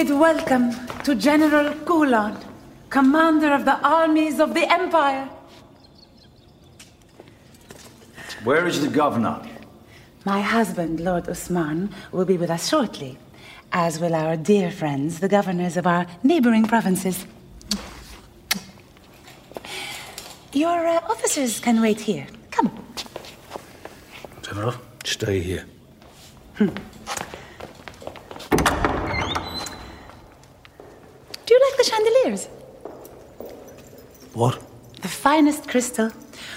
Bid welcome to General Qulan, commander of the armies of the Empire. Where is the governor? My husband, Lord Usman, will be with us shortly, as will our dear friends, the governors of our neighboring provinces. Your uh, officers can wait here. Come. General, stay here. Hmm. The chandeliers? What? The finest crystal.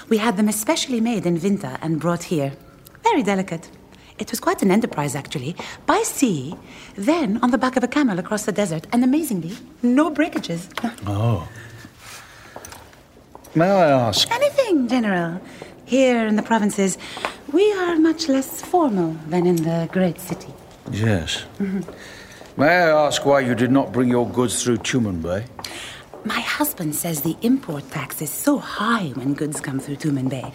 We had them especially made in Vinta and brought here. Very delicate. It was quite an enterprise, actually. By sea, then on the back of a camel across the desert, and amazingly, no breakages. Oh. May I ask? Anything, General. Here in the provinces, we are much less formal than in the great city. Yes. Mm-hmm. May I ask why you did not bring your goods through Tumanbay? My husband says the import tax is so high when goods come through Tumanbay.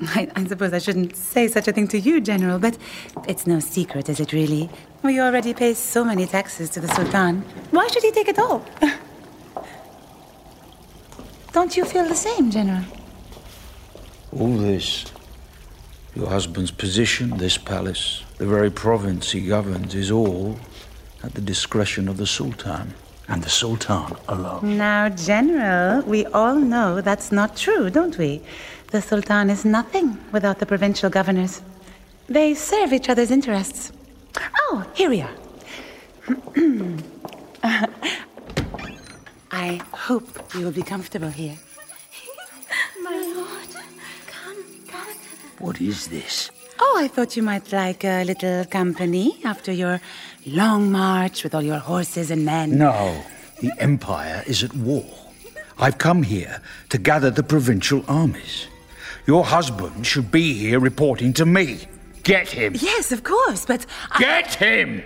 I, I, suppose I shouldn't say such a thing to you, General, but it's no secret, is it really? We already pay so many taxes to the Sultan. Why should he take it all? Don't you feel the same, General? All this, your husband's position, this palace, the very province he governs, is all at the discretion of the Sultan. And the Sultan alone. Now, General, we all know that's not true, don't we? The Sultan is nothing without the provincial governors. They serve each other's interests. Oh, here we are. I hope you will be comfortable here. My lord, come, come. What is this? Oh, I thought you might like a little company after your long march with all your horses and men. No, the Empire is at war. I've come here to gather the provincial armies. Your husband should be here reporting to me. Get him. Yes, of course, but. I... Get him!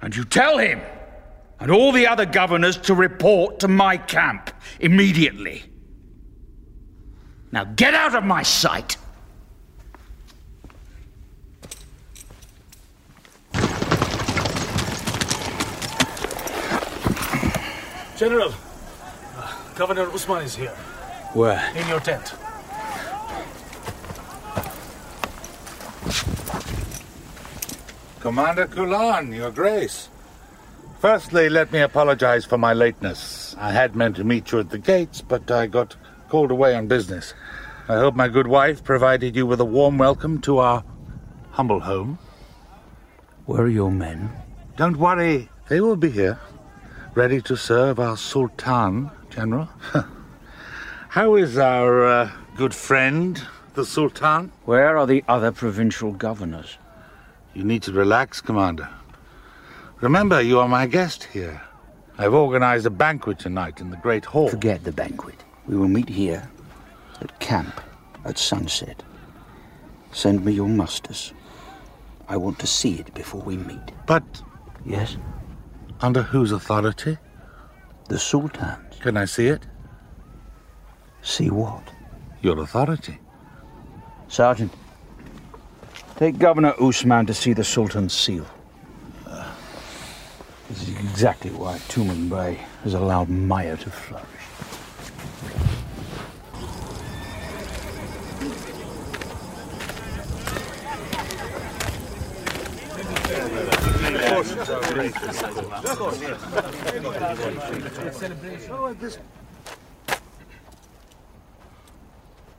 And you tell him and all the other governors to report to my camp immediately. Now get out of my sight! General, Governor Usman is here, Where? in your tent. Commander Qulan, Your Grace. Firstly, let me apologize for my lateness. I had meant to meet you at the gates, but I got called away on business. I hope my good wife provided you with a warm welcome to our humble home. Where are your men? Don't worry, they will be here, ready to serve our Sultan, General. How is our uh, good friend, the Sultan? Where are the other provincial governors? You need to relax, Commander. Remember, you are my guest here. I've organized a banquet tonight in the Great Hall. Forget the banquet. We will meet here, at camp, at sunset. Send me your musters. I want to see it before we meet. But. Yes? Under whose authority? The Sultan's. Can I see it? See what? Your authority. Sergeant, take Governor Usman to see the Sultan's seal. This is exactly why Tumanbay has allowed Maya to flourish.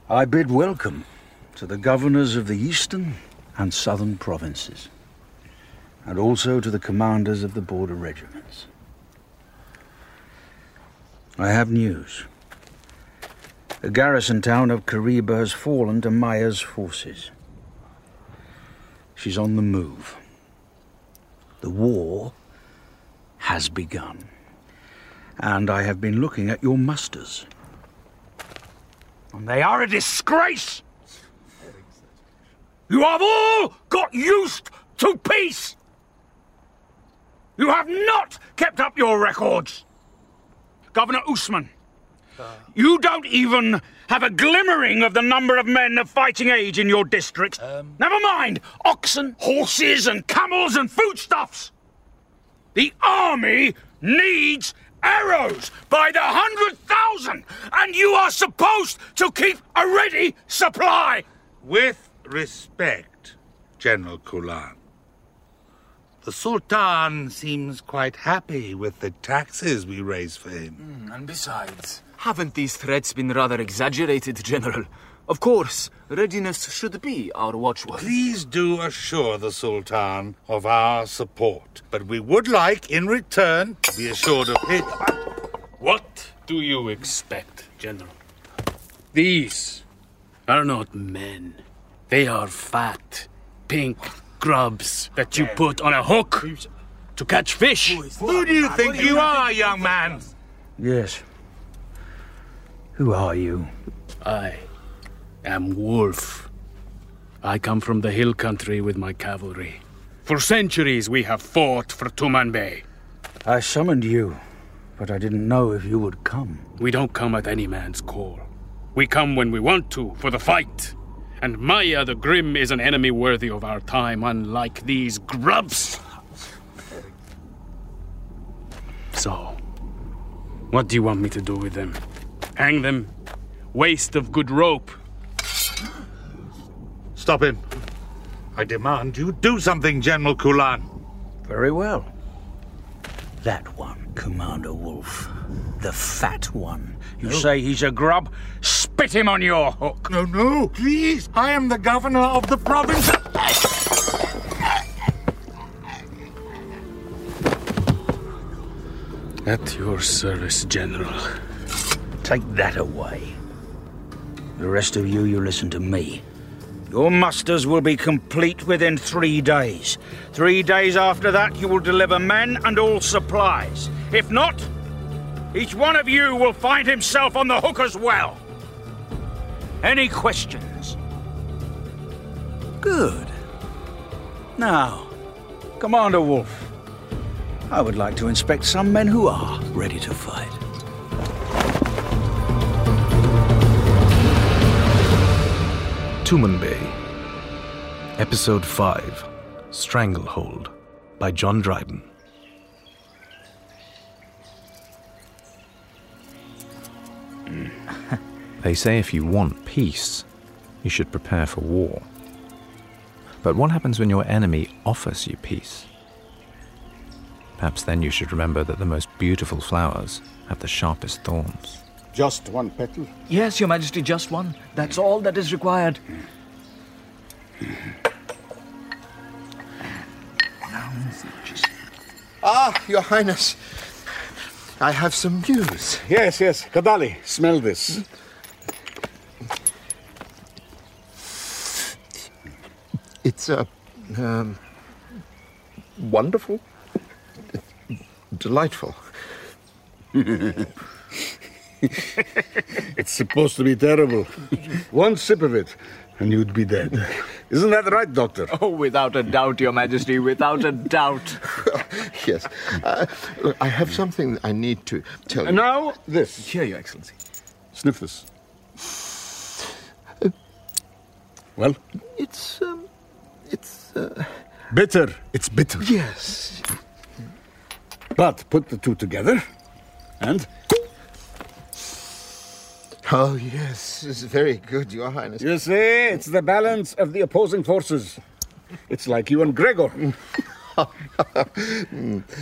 I bid welcome to the governors of the eastern and southern provinces, and also to the commanders of the border regiments. I have news. The garrison town of Kariba has fallen to Maya's forces. She's on the move. The war has begun. And I have been looking at your musters. And they are a disgrace! You have all got used to peace! You have not kept up your records! Governor Usman, you don't even have a glimmering of the number of men of fighting age in your district. Um, Never mind oxen, horses, and camels and foodstuffs. The army needs arrows by the hundred thousand, and you are supposed to keep a ready supply. With respect, General Qulan. The Sultan seems quite happy with the taxes we raise for him. Mm, and besides, haven't these threats been rather exaggerated, General? Of course, readiness should be our watchword. Please do assure the Sultan of our support. But we would like, in return, to be assured of his. What do you expect, General? These are not men. They are fat, pink grubs that you put on a hook to catch fish. Who do you think you are, young man? Yes. Who are you? I am Wolf. I come from the hill country with my cavalry. For centuries we have fought for Tumanbay. I summoned you, but I didn't know if you would come. We don't come at any man's call. We come when we want to, for the fight. And Maya the Grim is an enemy worthy of our time, unlike these grubs. So, what do you want me to do with them? Hang them? Waste of good rope. Stop him. I demand you do something, General Qulan. Very well. That one, Commander Wolf. The fat one. You oh. say he's a grub? Spit him on your hook. No, no, please. I am the governor of the province. At your service, General. Take that away. The rest of you, you listen to me. Your musters will be complete within three days. Three days after that, you will deliver men and all supplies. If not, each one of you will find himself on the hook as well. Any questions? Good. Now, Commander Wolf, I would like to inspect some men who are ready to fight. Tumanbay. Episode 5 Stranglehold by John Dryden. Hmm. They say if you want peace, you should prepare for war. But what happens when your enemy offers you peace? Perhaps then you should remember that the most beautiful flowers have the sharpest thorns. Just one petal? Yes, Your Majesty, just one. That's all that is required. Ah, Your Highness. I have some news. Yes, yes. Kadali, smell this. It's uh, um, wonderful, delightful. it's supposed to be terrible. One sip of it, and you'd be dead. Isn't that right, Doctor? Oh, without a doubt, Your Majesty, without a doubt. yes. Uh, look, I have something I need to tell And you. now, this. Here, Your Excellency. Sniff this. Well? It's, um, it's, uh... Bitter. It's bitter. Yes. But put the two together, and Oh, yes. It's very good, Your Highness. you see, it's the balance of the opposing forces. It's like you and Gregor.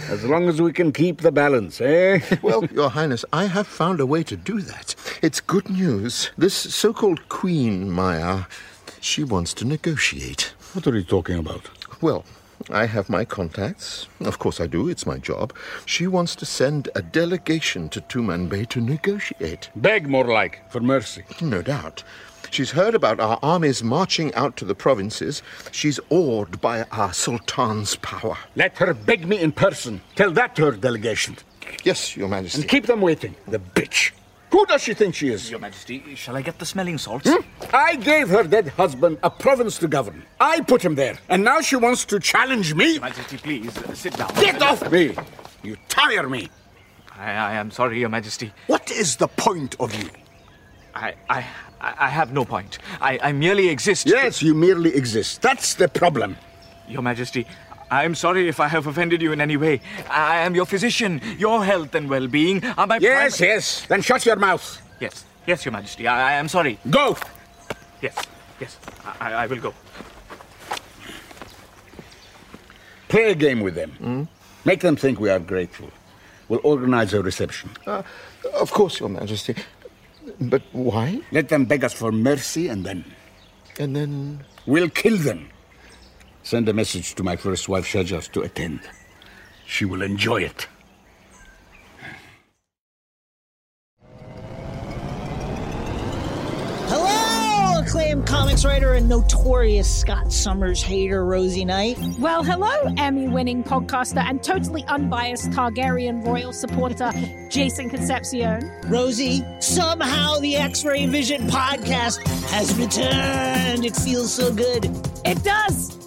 as long as we can keep the balance, eh? well, Your Highness, I have found a way to do that. It's good news. This so called Queen, Maya, she wants to negotiate. What are you talking about? Well, I have my contacts. Of course I do, it's my job. She wants to send a delegation to Tumanbay to negotiate. Beg more like, for mercy. No doubt. She's heard about our armies marching out to the provinces. She's awed by our Sultan's power. Let her beg me in person. Tell that to her delegation. Yes, Your Majesty. And keep them waiting, the bitch. Who does she think she is? Your Majesty, shall I get the smelling salts? Hmm? I gave her dead husband a province to govern. I put him there, and now she wants to challenge me? Your Majesty, please, uh, sit down. Get off me! You tire me! I, I am sorry, Your Majesty. What is the point of you? I, I, I have no point. I, I merely exist. Yes, you merely exist. That's the problem. Your Majesty, I am sorry if I have offended you in any way. I am your physician. Your health and well-being are my Yes, primary- yes. Then shut your mouth. Yes, yes, Your Majesty. I, I am sorry. Go! Yes, yes, I, I will go. Play a game with them. Make them think we are grateful. We'll organize a reception. Uh, of course, Your Majesty. But why? Let them beg us for mercy and then. And then. We'll kill them. Send a message to my first wife, Shajar, to attend. She will enjoy it. Hello, acclaimed comics writer and notorious Scott Summers hater, Rosie Knight. Well, hello, Emmy winning podcaster and totally unbiased Targaryen royal supporter, Jason Concepcion. Rosie, somehow the X Ray Vision podcast has returned. It feels so good. It does!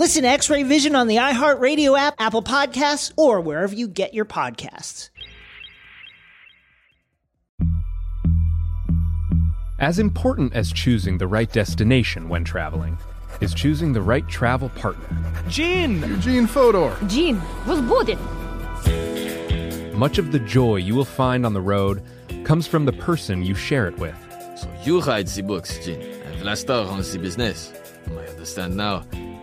Listen to X Ray Vision on the iHeartRadio app, Apple Podcasts, or wherever you get your podcasts. As important as choosing the right destination when traveling is choosing the right travel partner. Gene! Eugene Fodor. Jean, was booted. Much of the joy you will find on the road comes from the person you share it with. So you write the books, Jean, and Vlastar runs the business. I understand now.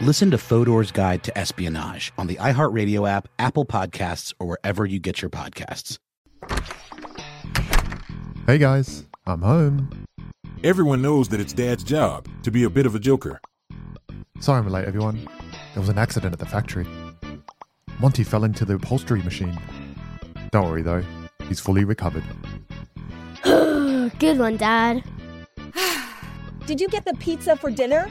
Listen to Fodor's Guide to Espionage on the iHeartRadio app, Apple Podcasts, or wherever you get your podcasts. Hey guys, I'm home. everyone knows that it's Dad's job to be a bit of a joker. Sorry I'm late, everyone. There was an accident at the factory. Monty fell into the upholstery machine. Don't worry though, he's fully recovered. Good one, Dad. Did you get the pizza for dinner?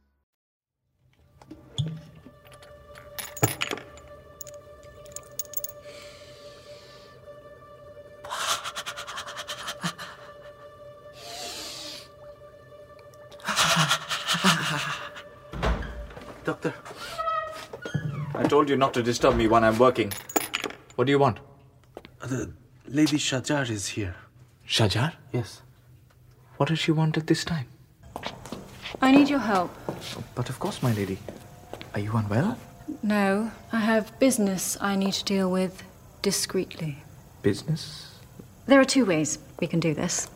Doctor, I told you not to disturb me when I'm working. What do you want? The Lady Shajar is here. Shajar? Yes. What does she want at this time? I need your help. But of course, my lady. Are you unwell? No, I have business I need to deal with discreetly. Business? There are two ways we can do this.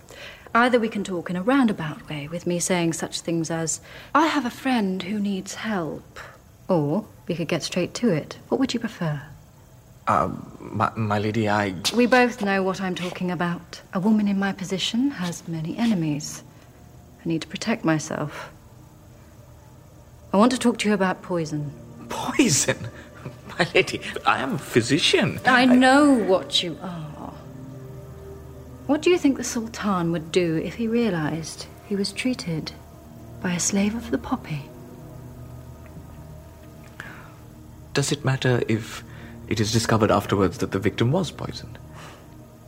Either we can talk in a roundabout way, with me saying such things as, I have a friend who needs help. Or we could get straight to it. What would you prefer? Uh, my, my lady, I. We both know what I'm talking about. A woman in my position has many enemies. I need to protect myself. I want to talk to you about poison. Poison? My lady, I am a physician. I know what you are. What do you think the Sultan would do if he realized he was treated by a slave of the poppy? Does it matter if it is discovered afterwards that the victim was poisoned?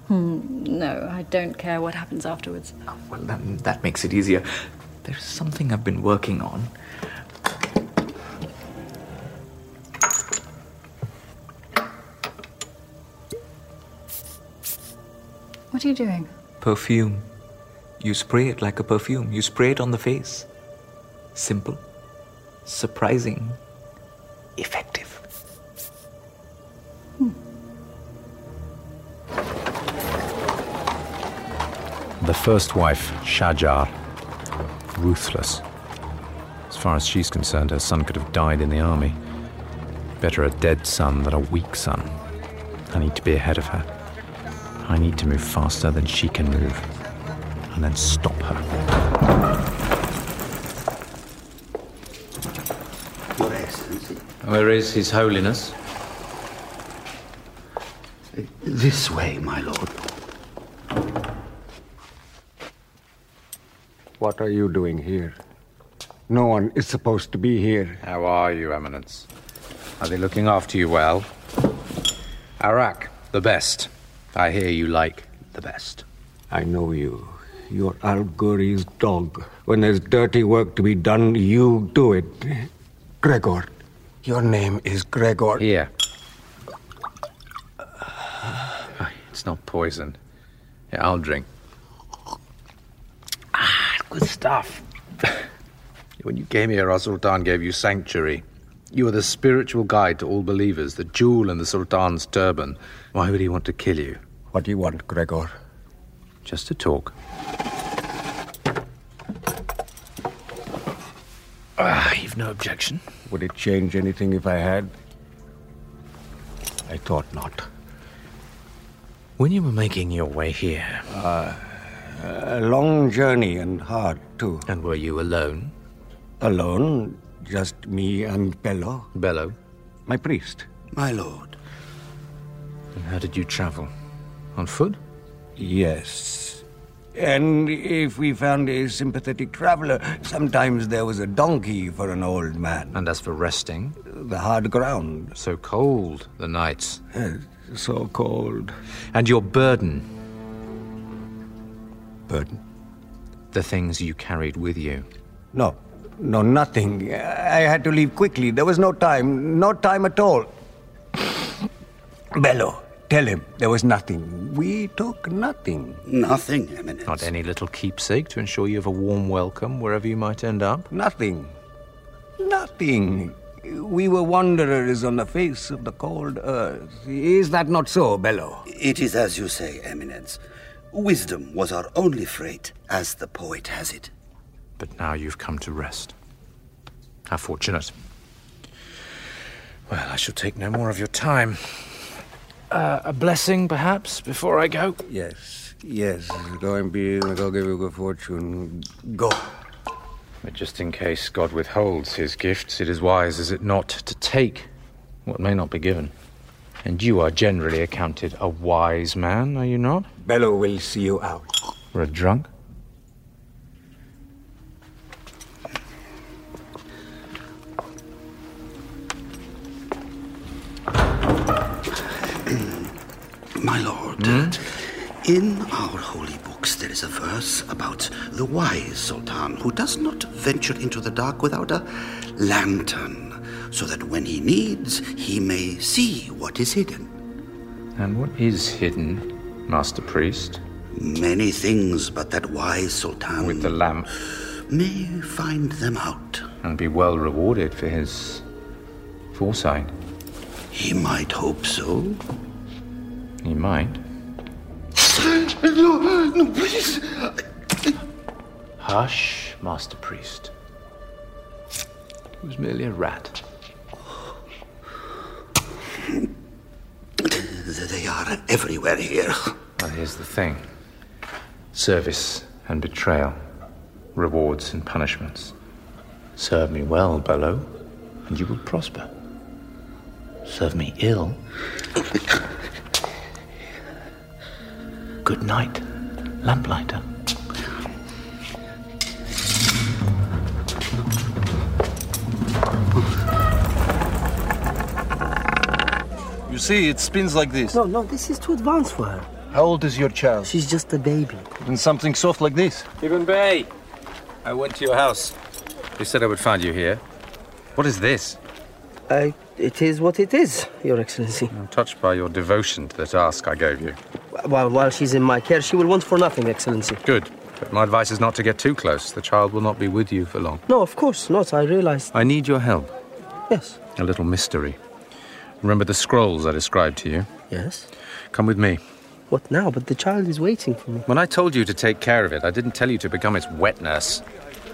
Hmm, no, I don't care what happens afterwards. Well, that, that makes it easier. There's something I've been working on. What are you doing? Perfume. You spray it like a perfume. You spray it on the face. Simple, surprising, effective. Hmm. The first wife, Shajar, ruthless. As far as she's concerned, her son could have died in the army. Better a dead son than a weak son. I need to be ahead of her. I need to move faster than she can move. And then stop her. Your Excellency. Where is His Holiness? This way, my lord. What are you doing here? No one is supposed to be here. How are you, Eminence? Are they looking after you well? Arak, the best. I hear you like the best. I know you. You're Al Ghuri's dog. When there's dirty work to be done, you do it. Gregor. Your name is Gregor. Here. It's not poison. Yeah, I'll drink. Ah, good stuff. when you came here, our Sultan gave you sanctuary. You are the spiritual guide to all believers, the jewel in the Sultan's turban. Why would he want to kill you? What do you want, Gregor? Just to talk. Ah, you've no objection. Would it change anything if I had? I thought not. When you were making your way here, Uh, a long journey and hard, too. And were you alone? Alone? Just me and Bello. Bello? My priest. My lord. And how did you travel? On foot? Yes. And if we found a sympathetic traveler, sometimes there was a donkey for an old man. And as for resting? The hard ground. So cold, the nights. Yes, so cold. And your burden? Burden? The things you carried with you. No, no, nothing. I had to leave quickly. There was no time, no time at all. Bello, tell him there was nothing. We took nothing. Nothing, Eminence. Not any little keepsake to ensure you have a warm welcome wherever you might end up? Nothing. Nothing. We were wanderers on the face of the cold earth. Is that not so, Bello? It is as you say, Eminence. Wisdom was our only freight, as the poet has it. But now you've come to rest. How fortunate. Well, I shall take no more of your time. Uh, a blessing, perhaps, before I go? Yes, yes. Go and be, go give you good fortune. Go. But just in case God withholds his gifts, it is wise, is it not, to take what may not be given? And you are generally accounted a wise man, are you not? Bello will see you out. For a drunk? My lord, hmm? in our holy books there is a verse about the wise sultan who does not venture into the dark without a lantern, so that when he needs, he may see what is hidden. And what is hidden, Master Priest? Many things, but that wise sultan With the lamp. may find them out. And be well rewarded for his foresight. He might hope so. He might. no, no, please. Hush, Master Priest. It was merely a rat. They are everywhere here. Well, here's the thing service and betrayal, rewards and punishments. Serve me well, Bello, and you will prosper. Serve me ill. Good night, lamplighter. You see, it spins like this. No, no, this is too advanced for her. How old is your child? She's just a baby. And something soft like this? Ibn Bey, I went to your house. You said I would find you here. What is this? I, it is what it is, Your Excellency. I'm touched by your devotion to the task I gave you. While, while she's in my care, she will want for nothing, Excellency. Good. But my advice is not to get too close. The child will not be with you for long. No, of course not. I realize. I need your help. Yes. A little mystery. Remember the scrolls I described to you? Yes. Come with me. What now? But the child is waiting for me. When I told you to take care of it, I didn't tell you to become its wet nurse.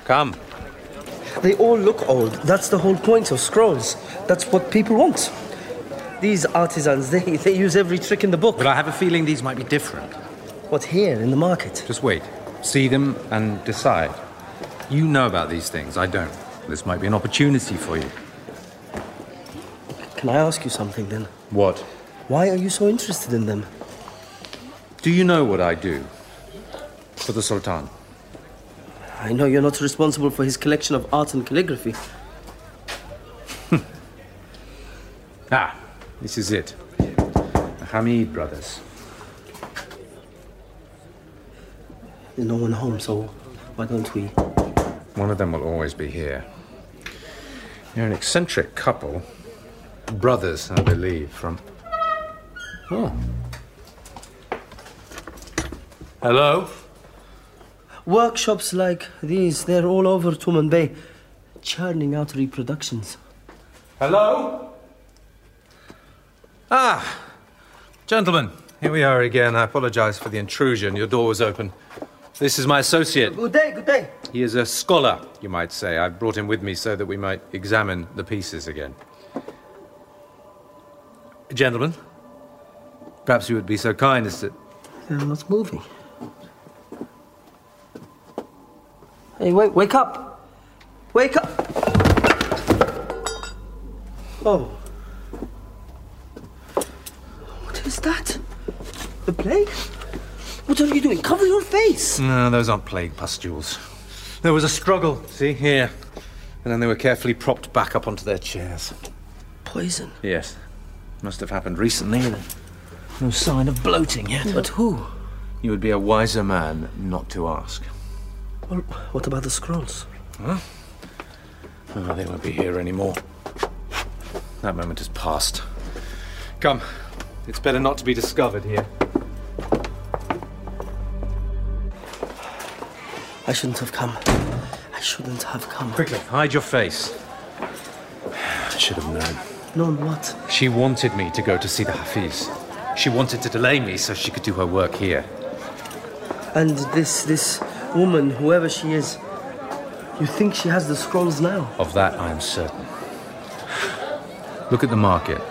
Come. They all look old. That's the whole point of scrolls. That's what people want. These artisans, they, they use every trick in the book. But I have a feeling these might be different. What, here in the market? Just wait. See them and decide. You know about these things. I don't. This might be an opportunity for you. Can I ask you something then? What? Why are you so interested in them? Do you know what I do for the Sultan? I know you're not responsible for his collection of art and calligraphy. Ah, this is it. The Hamid brothers. There's no one home, so why don't we? One of them will always be here. You're an eccentric couple. Brothers, I believe, from. Oh. Hello? Workshops like these, they're all over Tumanbay, churning out reproductions. Hello? Ah, gentlemen, here we are again. I apologize for the intrusion. Your door was open. This is my associate. Good day, good day. He is a scholar, you might say. I brought him with me so that we might examine the pieces again. Gentlemen, perhaps you would be so kind as to. They're not moving. Hey, wait, wake up! Wake up! Oh. What is that? The plague? What are you doing? Cover your face! No, those aren't plague pustules. There was a struggle, see, here. And then they were carefully propped back up onto their chairs. Poison. Yes. Must have happened recently. No sign of bloating yet. But who? You would be a wiser man not to ask. Well, what about the scrolls? Huh? Oh, they won't be here anymore. That moment has passed. Come. It's better not to be discovered here. I shouldn't have come. I shouldn't have come. Quickly, hide your face. I should have known. Known what? She wanted me to go to see the Hafiz. She wanted to delay me so she could do her work here. And this this woman, whoever she is, you think she has the scrolls now? Of that I am certain. Look at the market.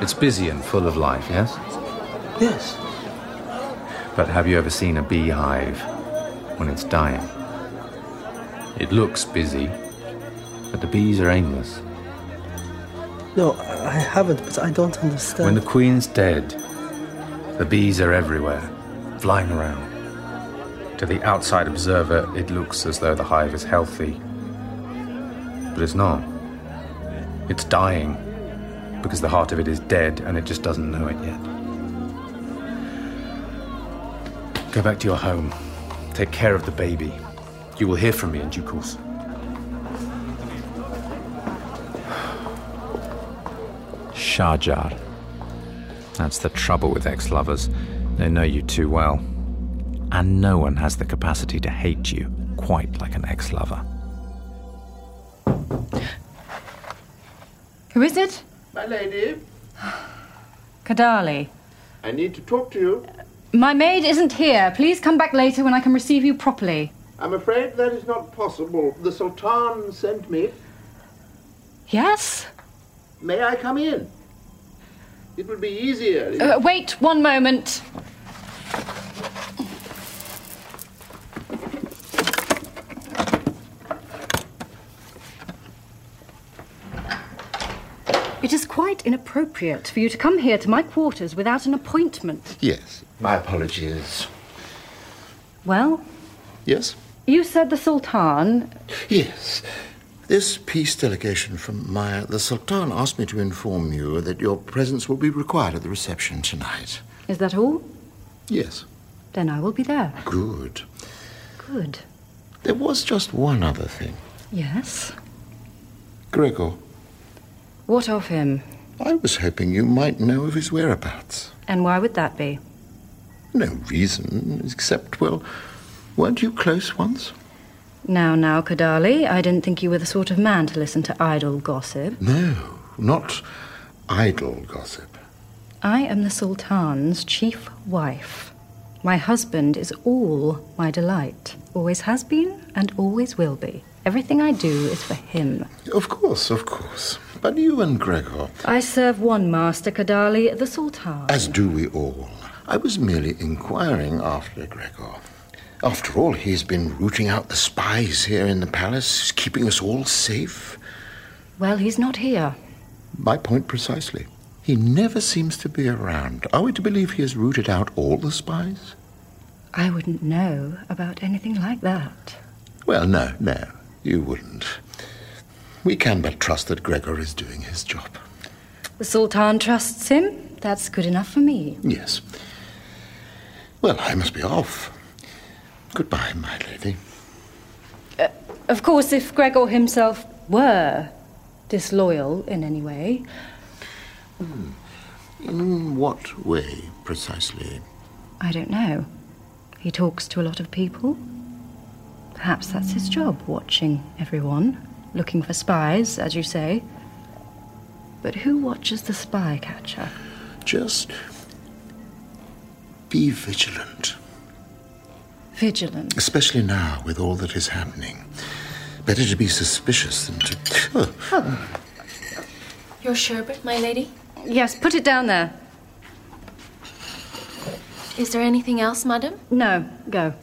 It's busy and full of life, yes? Yes. But have you ever seen a beehive when it's dying? It looks busy, but the bees are aimless. No, I haven't, but I don't understand. When the queen's dead, the bees are everywhere, flying around. To the outside observer, it looks as though the hive is healthy. But it's not. It's dying because the heart of it is dead and it just doesn't know it yet. Go back to your home. Take care of the baby. You will hear from me in due course. Shajar. That's the trouble with ex lovers. They know you too well. And no one has the capacity to hate you quite like an ex lover. Who is it? My lady, Kadali. I need to talk to you. My maid isn't here. Please come back later when I can receive you properly. I'm afraid that is not possible. The Sultan sent me. Yes? May I come in? It would be easier. Uh, wait one moment. It is quite inappropriate for you to come here to my quarters without an appointment. Yes, my apologies. Well, Yes? you said the Sultan. Yes. This peace delegation from Maya, the Sultan asked me to inform you that your presence will be required at the reception tonight. Is that all? Yes. Then I will be there. Good. Good. There was just one other thing. Yes. Gregor, What of him? I was hoping you might know of his whereabouts. And why would that be? No reason, except, well, weren't you close once? Now, now, Kadali, I didn't think you were the sort of man to listen to idle gossip. No, not idle gossip. I am the Sultan's chief wife. My husband is all my delight. Always has been and always will be. Everything I do is for him. Of course, of course. But you and Gregor, I serve one master, Kadali, the Sultan. as do we all. I was merely inquiring after Gregor. After all, he's been rooting out the spies here in the palace, keeping us all safe. Well, he's not here. My point precisely. He never seems to be around. Are we to believe he has rooted out all the spies? I wouldn't know about anything like that. Well, no, no, you wouldn't. We can but trust that Gregor is doing his job. The Sultan trusts him. That's good enough for me. Yes. Well, I must be off. Goodbye, my lady. Of course, if Gregor himself were disloyal in any way, Hmm. In what way, precisely? I don't know. He talks to a lot of people. Perhaps that's his job, watching everyone, looking for spies, as you say. But who watches the spy catcher? Just be vigilant, Vigilant. especially now with all that is happening. Better to be suspicious than to. Oh, Oh, Your sherbet, my lady? yes, put it down there. Is there anything else, madam? No, go.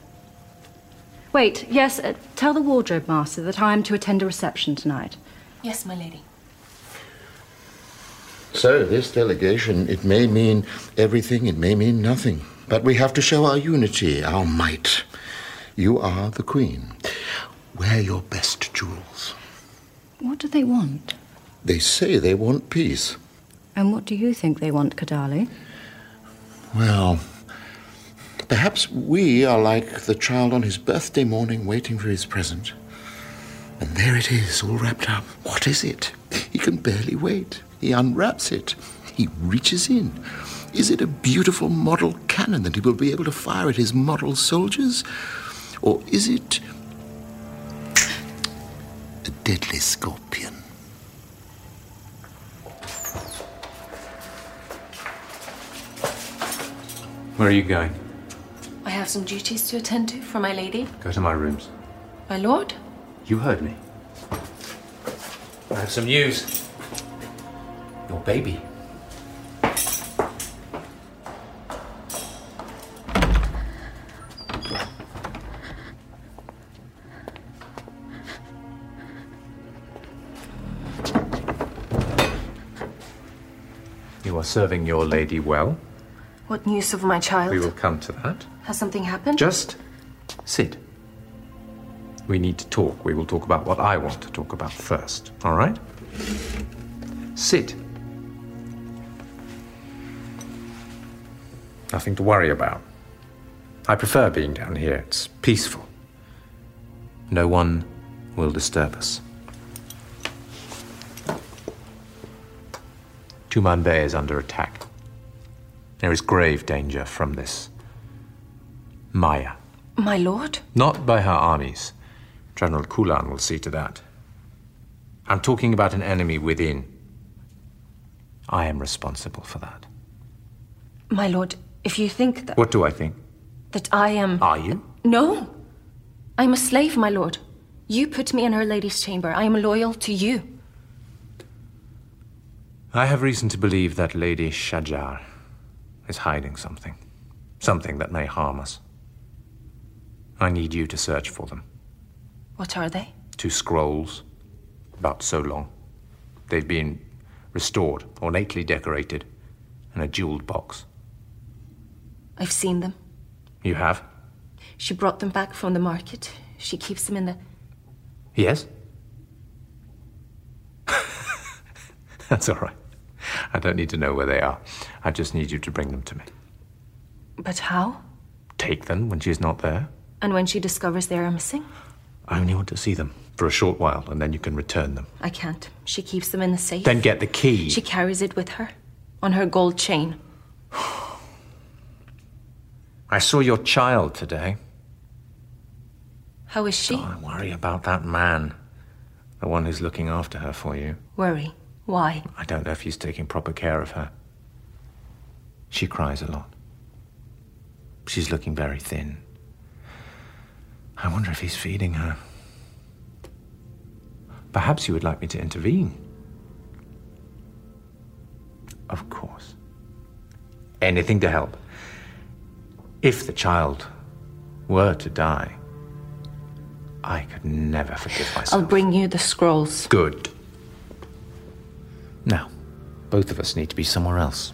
Wait, yes, uh, tell the wardrobe master that I am to attend a reception tonight. Yes, my lady. So, this delegation, it may mean everything, it may mean nothing. But we have to show our unity, our might. You are the queen. Wear your best jewels. What do they want? They say they want peace. And what do you think they want, Kadali? Well, perhaps we are like the child on his birthday morning waiting for his present. And there it is, all wrapped up. What is it? He can barely wait. He unwraps it. He reaches in. Is it a beautiful model cannon that he will be able to fire at his model soldiers? Or is it a deadly scorpion? Where are you going? I have some duties to attend to for my lady. Go to my rooms. My lord? You heard me. I have some news. Your baby. You are serving your lady well. What news of my child? We will come to that. Has something happened? Just sit. We need to talk. We will talk about what I want to talk about first. All right? Sit. Nothing to worry about. I prefer being down here. It's peaceful. No one will disturb us. Tumanbay is under attack. There is grave danger from this Maya. My lord? Not by her armies. General Qulan will see to that. I'm talking about an enemy within. I am responsible for that. My lord, if you think that, What do I think? that I am. Are you? No! I'm a slave, my lord. You put me in her lady's chamber. I am loyal to you. I have reason to believe that Lady Shajar is hiding something. Something that may harm us. I need you to search for them. What are they? Two scrolls, about so long. They've been restored, ornately decorated, in a jeweled box. I've seen them. You have? She brought them back from the market. She keeps them in the. Yes? That's all right. I don't need to know where they are. I just need you to bring them to me. But how? Take them when she's not there. And when she discovers they are missing? I only want to see them for a short while, and then you can return them. I can't. She keeps them in the safe. Then get the key. She carries it with her on her gold chain. I saw your child today. How is she? Don't worry about that man. The one who's looking after her for you. Worry. Why? I don't know if he's taking proper care of her. She cries a lot. She's looking very thin. I wonder if he's feeding her. Perhaps you would like me to intervene. Of course. Anything to help. If the child were to die, I could never forgive myself. I'll bring you the scrolls. Good. Now, both of us need to be somewhere else.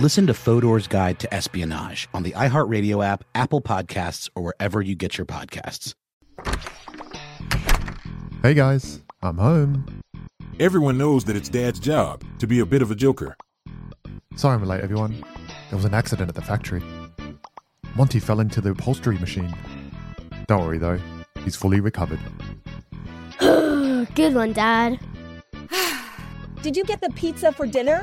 Listen to Fodor's Guide to Espionage on the iHeartRadio app, Apple Podcasts, or wherever you get your podcasts. Hey guys, I'm home. Everyone knows that it's Dad's job to be a bit of a joker. Sorry I'm late, everyone. There was an accident at the factory. Monty fell into the upholstery machine. Don't worry though, he's fully recovered. Good one, Dad. Did you get the pizza for dinner?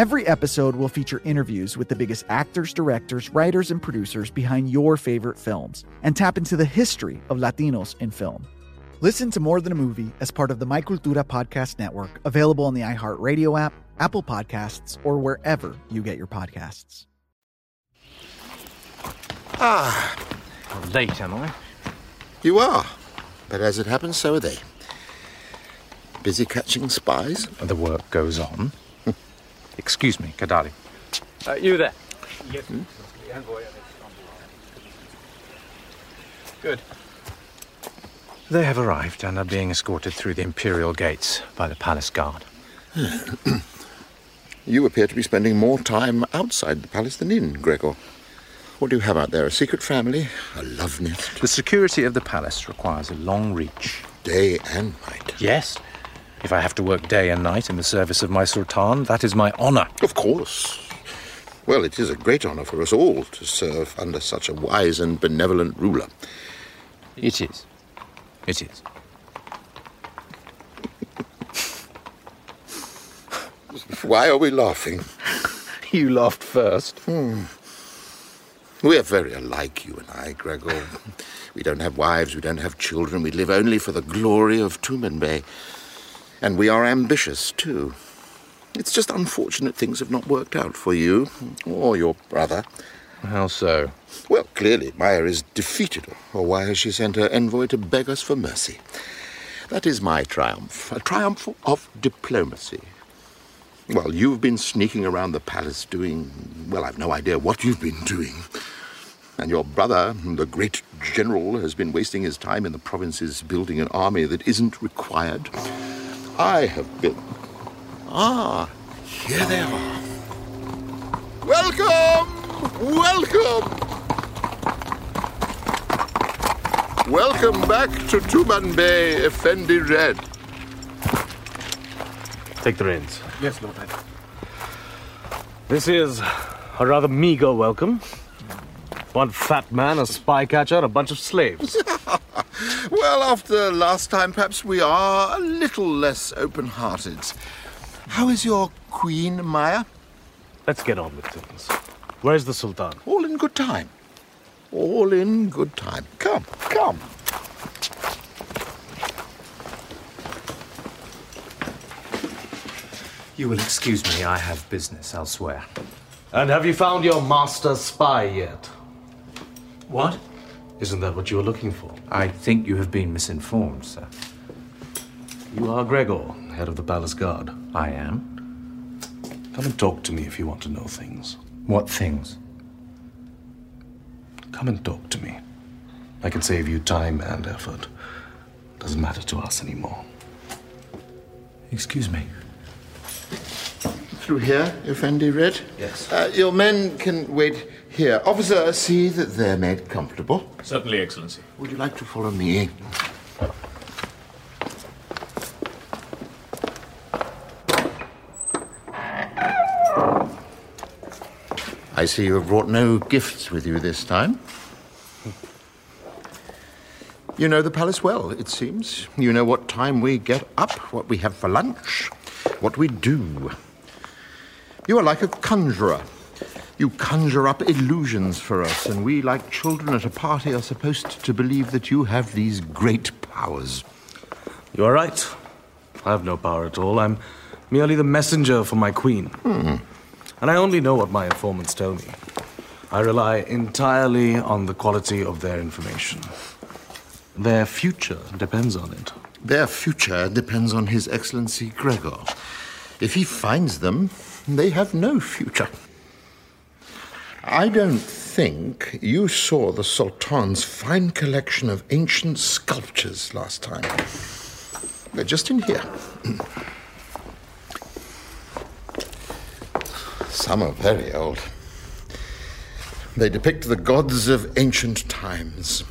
Every episode will feature interviews with the biggest actors, directors, writers, and producers behind your favorite films and tap into the history of Latinos in film. Listen to More Than a Movie as part of the My Cultura podcast network, available on the iHeartRadio app, Apple Podcasts, or wherever you get your podcasts. Ah, Late, am I? you are. But as it happens, so are they. Busy catching spies? The work goes on. Excuse me, Kadali. Uh, you there? Yes. Good. They have arrived and are being escorted through the imperial gates by the palace guard. You appear to be spending more time outside the palace than in, Gregor. What do you have out there? A secret family? A love nest? The security of the palace requires a long reach. Day and night. Yes. If I have to work day and night in the service of my sultan, that is my honor. Of course. Well, it is a great honor for us all to serve under such a wise and benevolent ruler. It is. It is. Why are we laughing? You laughed first. Hmm. We are very alike, you and I, Gregor. We don't have wives, we don't have children, we live only for the glory of Tumanbay. And we are ambitious, too. It's just unfortunate things have not worked out for you or your brother. How so? Well, clearly, Maya is defeated, or why has she sent her envoy to beg us for mercy? That is my triumph, a triumph of diplomacy. Well, you've been sneaking around the palace doing, well, I've no idea what you've been doing. And your brother, the great general, has been wasting his time in the provinces building an army that isn't required. I have been. Ah, here they are. Welcome! Welcome! Welcome back to Tumanbay, Effendi Red. Take the reins. Yes, Lord. This is a rather meager welcome. One fat man, a spy catcher, and a bunch of slaves. Well, after last time, perhaps we are a little less open hearted. How is your queen, Maya? Let's get on with things. Where's the Sultan? All in good time. All in good time. Come, come. You will excuse me, I have business elsewhere. And have you found your master spy yet? What? Isn't that what you were looking for? I think you have been misinformed, sir. You are Gregor, head of the palace guard. I am. Come and talk to me if you want to know things. What things? Come and talk to me. I can save you time and effort. Doesn't matter to us anymore. Excuse me. Through here, Effendi Red? Yes. Uh, your men can wait here. Officer, see that they're made comfortable. Certainly, Excellency. Would you like to follow me? I see you have brought no gifts with you this time. You know the palace well, it seems. You know what time we get up, what we have for lunch, what we do. You are like a conjurer. You conjure up illusions for us, and we, like children at a party, are supposed to believe that you have these great powers. You are right. I have no power at all. I'm merely the messenger for my queen. Hmm. And I only know what my informants tell me. I rely entirely on the quality of their information. Their future depends on it. Their future depends on His Excellency Gregor. If he finds them, they have no future. I don't think you saw the Sultan's fine collection of ancient sculptures last time. They're just in here. Some are very old. They depict the gods of ancient times,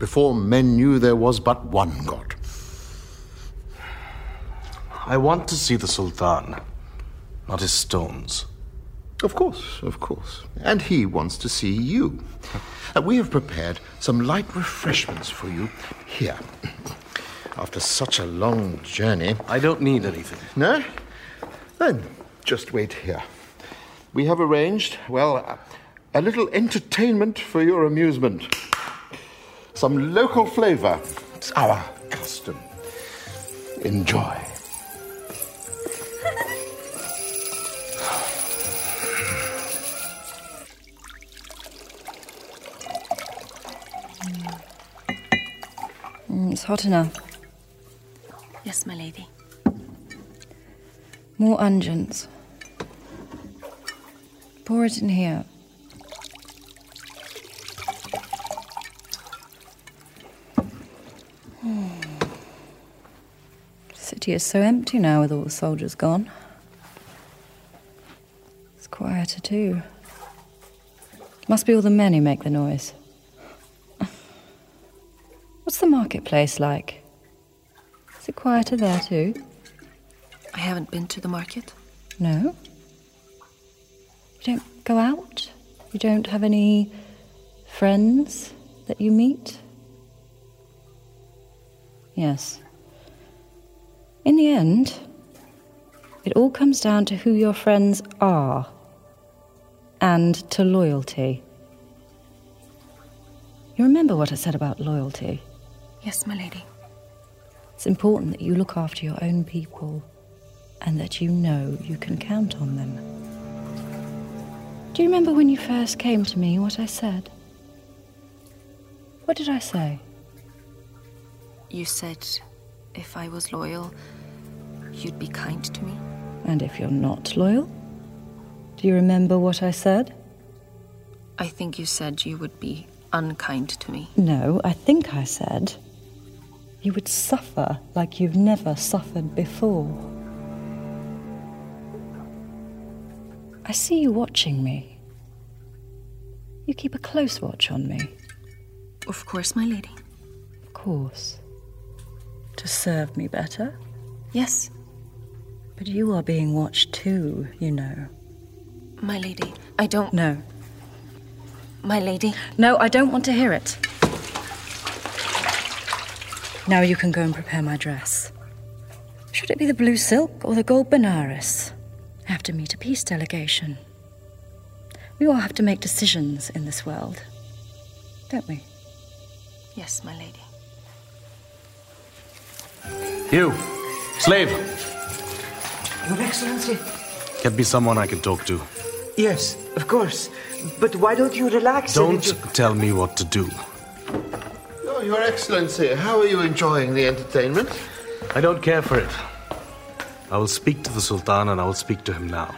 before men knew there was but one god. I want to see the Sultan, not his stones. Of course, of course. And he wants to see you. Uh, we have prepared some light refreshments for you here. After such a long journey. I don't need anything. No? Then just wait here. We have arranged, well, a, a little entertainment for your amusement. Some local flavor. It's our custom. Enjoy. Mm, it's hot enough. Yes, my lady. More unguents. Pour it in here. Hmm. The city is so empty now with all the soldiers gone. It's quieter too. Must be all the men who make the noise. What's the marketplace like? Is it quieter there too? I haven't been to the market. No? You don't go out? You don't have any friends that you meet? Yes. In the end, it all comes down to who your friends are and to loyalty. You remember what I said about loyalty? Yes, my lady. It's important that you look after your own people and that you know you can count on them. Do you remember when you first came to me what I said? What did I say? You said if I was loyal, you'd be kind to me. And if you're not loyal? Do you remember what I said? I think you said you would be unkind to me. No, I think I said you would suffer like you've never suffered before. I see you watching me. You keep a close watch on me. Of course, my lady. Of course. To serve me better? Yes. But you are being watched too, you know. My lady, I don't. No. My lady. No, I don't want to hear it. Now you can go and prepare my dress. Should it be the blue silk or the gold Benares? I have to meet a peace delegation. We all have to make decisions in this world, don't we? Yes, my lady. You, slave, Your Excellency? get me someone I can talk to. Yes, of course. But why don't you relax? Don't enjoy- tell me what to do. Your Excellency, how are you enjoying the entertainment? I don't care for it. I will speak to the Sultan and I will speak to him now.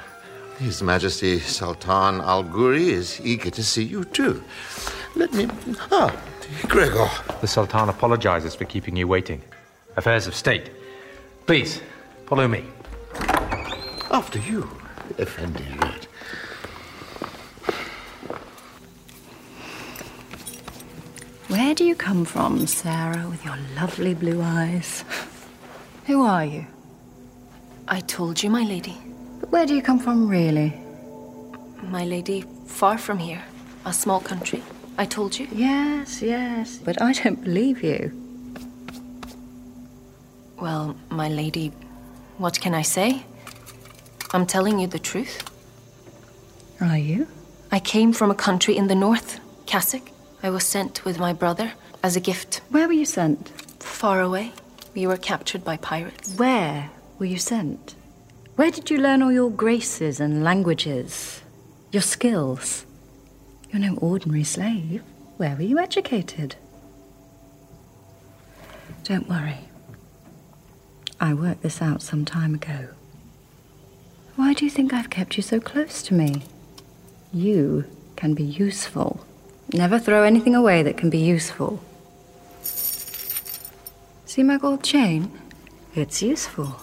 His Majesty Sultan Al Ghuri is eager to see you too. Let me. Ah, Gregor. The Sultan apologizes for keeping you waiting. Affairs of state. Please, follow me. After you, Effendi Red. Where do you come from, Sarah, with your lovely blue eyes? Who are you? I told you, my lady. But where do you come from, really? My lady, far from here. A small country. I told you. Yes, yes. But I don't believe you. Well, my lady, what can I say? I'm telling you the truth. Are you? I came from a country in the north, Kasich. I was sent with my brother as a gift. Where were you sent? Far away. We were captured by pirates. Where were you sent? Where did you learn all your graces and languages? Your skills? You're no ordinary slave. Where were you educated? Don't worry. I worked this out some time ago. Why do you think I've kept you so close to me? You can be useful. Never throw anything away that can be useful. See my gold chain? It's useful.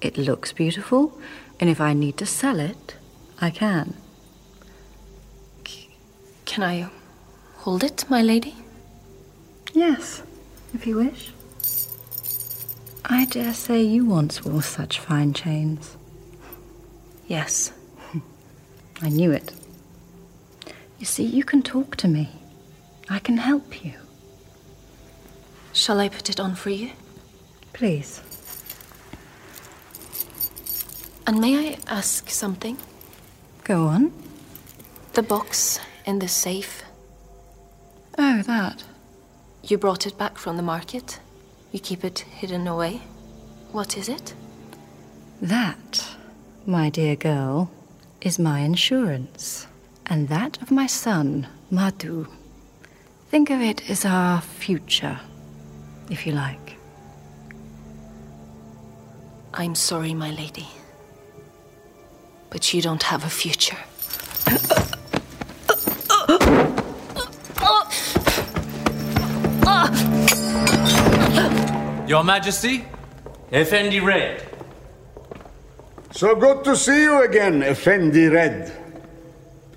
It looks beautiful, and if I need to sell it, I can. Can I hold it, my lady? Yes, if you wish. I dare say you once wore such fine chains. Yes. I knew it. You see, you can talk to me. I can help you. Shall I put it on for you? Please. And may I ask something? Go on. The box in the safe. Oh, that. You brought it back from the market. You keep it hidden away. What is it? That, my dear girl, is my insurance. And that of my son, Madhu. Think of it as our future, if you like. I'm sorry, my lady. But you don't have a future. Your Majesty, Effendi Red. So good to see you again, Effendi Red.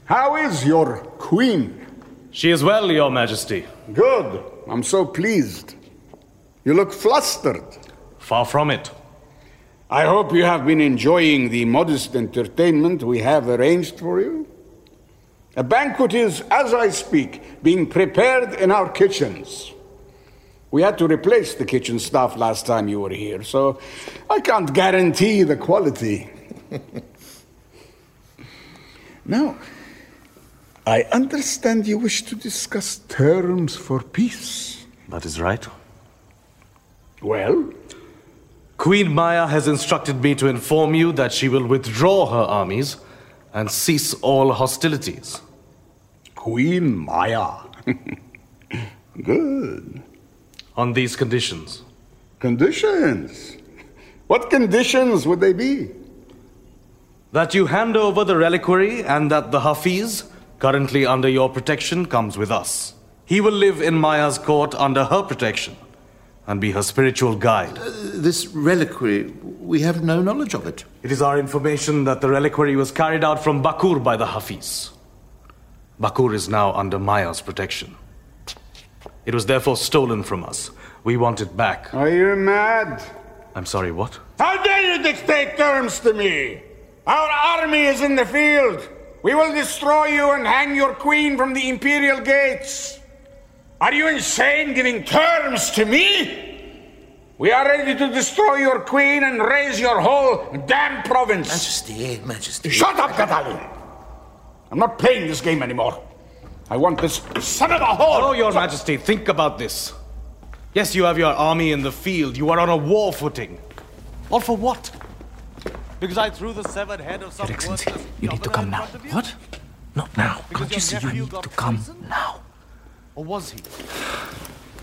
How is your queen? She is well, Your Majesty. Good. I'm so pleased. You look flustered. Far from it. I hope you have been enjoying the modest entertainment we have arranged for you. A banquet is, as I speak, being prepared in our kitchens. We had to replace the kitchen staff last time you were here, so I can't guarantee the quality. now, I understand you wish to discuss terms for peace. That is right. Well? Queen Maya has instructed me to inform you that she will withdraw her armies and cease all hostilities. Queen Maya. Good. On these conditions. Conditions? What conditions would they be? That you hand over the reliquary and that the Hafiz, currently under your protection, comes with us. He will live in Maya's court under her protection and be her spiritual guide. Uh, this reliquary, we have no knowledge of it. It is our information that the reliquary was carried out from Bakur by the Hafiz. Bakur is now under Maya's protection. It was therefore stolen from us. We want it back. Are you mad? I'm sorry, what? How dare you dictate terms to me? Our army is in the field. We will destroy you and hang your queen from the imperial gates. Are you insane giving terms to me? We are ready to destroy your queen and raze your whole damn province. Majesty, Majesty. Shut up, Kadali! I'm not playing this game anymore. I want this son of a whore. Oh, Your Majesty, think about this. Yes, you have your army in the field. You are on a war footing. All for what? Because I threw the severed head of some Your Excellency, you need to come now. What? Not now. Can't you see you need to come now? Or was he?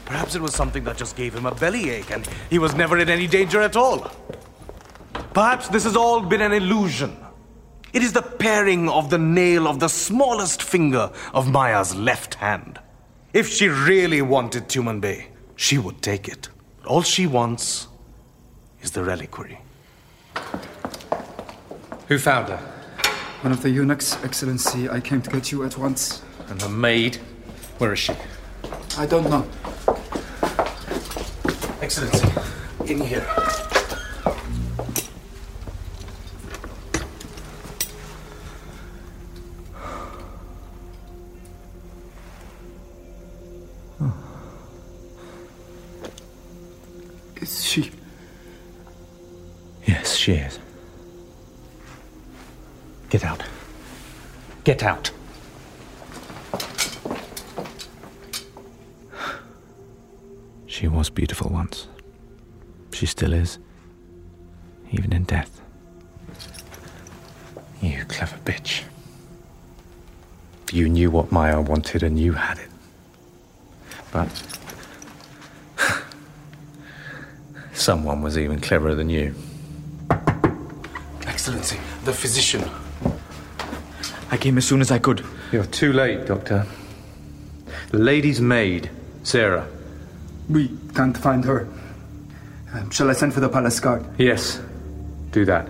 Perhaps it was something that just gave him a bellyache and he was never in any danger at all. Perhaps this has all been an illusion. It is the paring of the nail of the smallest finger of Maya's left hand. If she really wanted Tumanbay, she would take it. All she wants is the reliquary. Who found her? One of the eunuchs, Excellency. I came to get you at once. And the maid? Where is she? I don't know. Excellency, in here. Get out. She was beautiful once. She still is. Even in death. You clever bitch. You knew what Maya wanted and you had it. But. Someone was even cleverer than you. Excellency, the physician. I came as soon as I could. You're too late, Doctor. The lady's maid, Sarah. We can't find her. Um, shall I send for the palace guard? Yes, do that.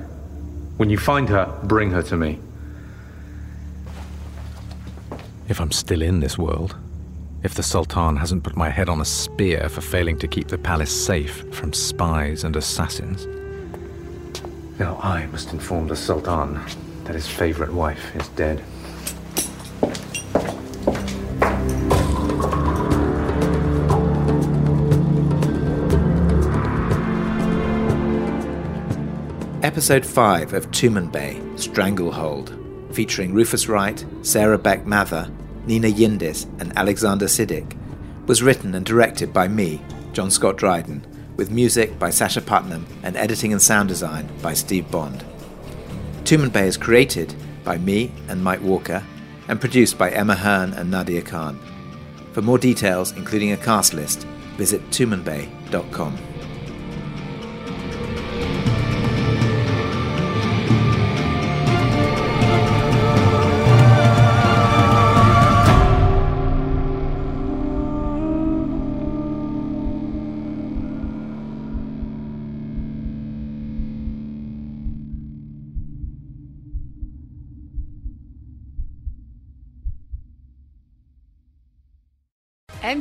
When you find her, bring her to me. If I'm still in this world, if the Sultan hasn't put my head on a spear for failing to keep the palace safe from spies and assassins. Now I must inform the Sultan that his favorite wife is dead. Episode 5 of Tumanbay, Stranglehold, featuring Rufus Wright, Sarah Beck Mather, Nina Yndis, and Alexander Siddig, was written and directed by me, John Scott Dryden, with music by Sacha Puttnam and editing and sound design by Steve Bond. Tumanbay is created by me and Mike Walker and produced by Emma Hearn and Nadia Khan. For more details, including a cast list, visit tumanbay.com.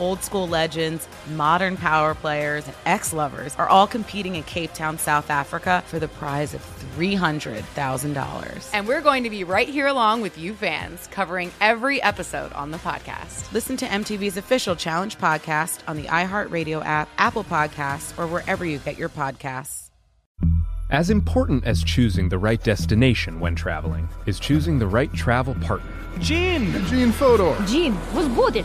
old school legends, modern power players, and ex lovers are all competing in Cape Town, South Africa for the prize of $300,000. And we're going to be right here along with you fans, covering every episode on the podcast. Listen to MTV's official Challenge podcast on the iHeartRadio app, Apple Podcasts, or wherever you get your podcasts. As important as choosing the right destination when traveling is choosing the right travel partner. Gene! Gene Fodor! Gene, was good!